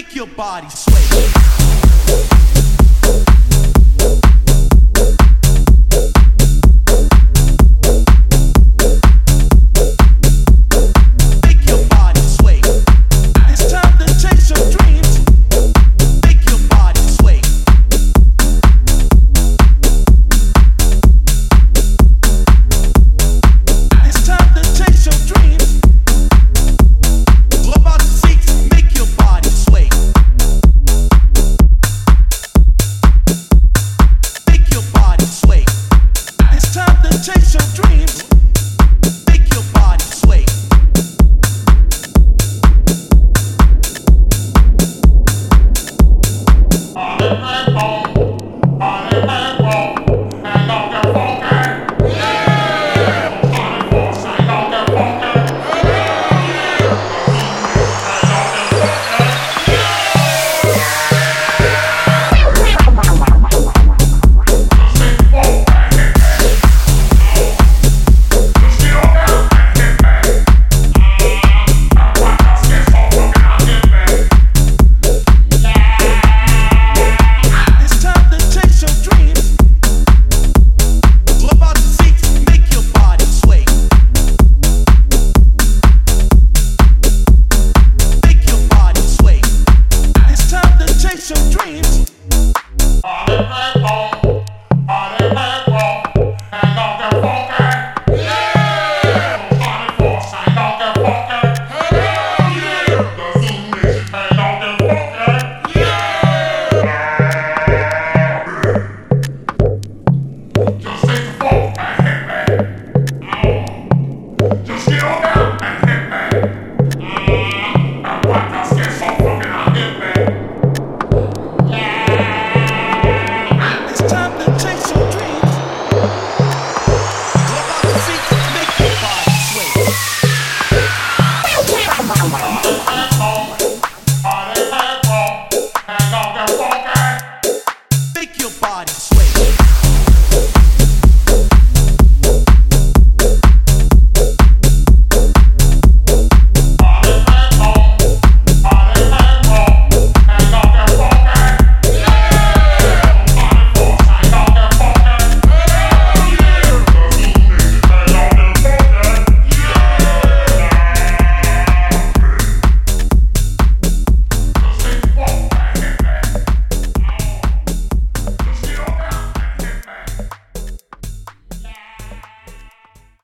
Make your body sway. dreams. Oh, my God.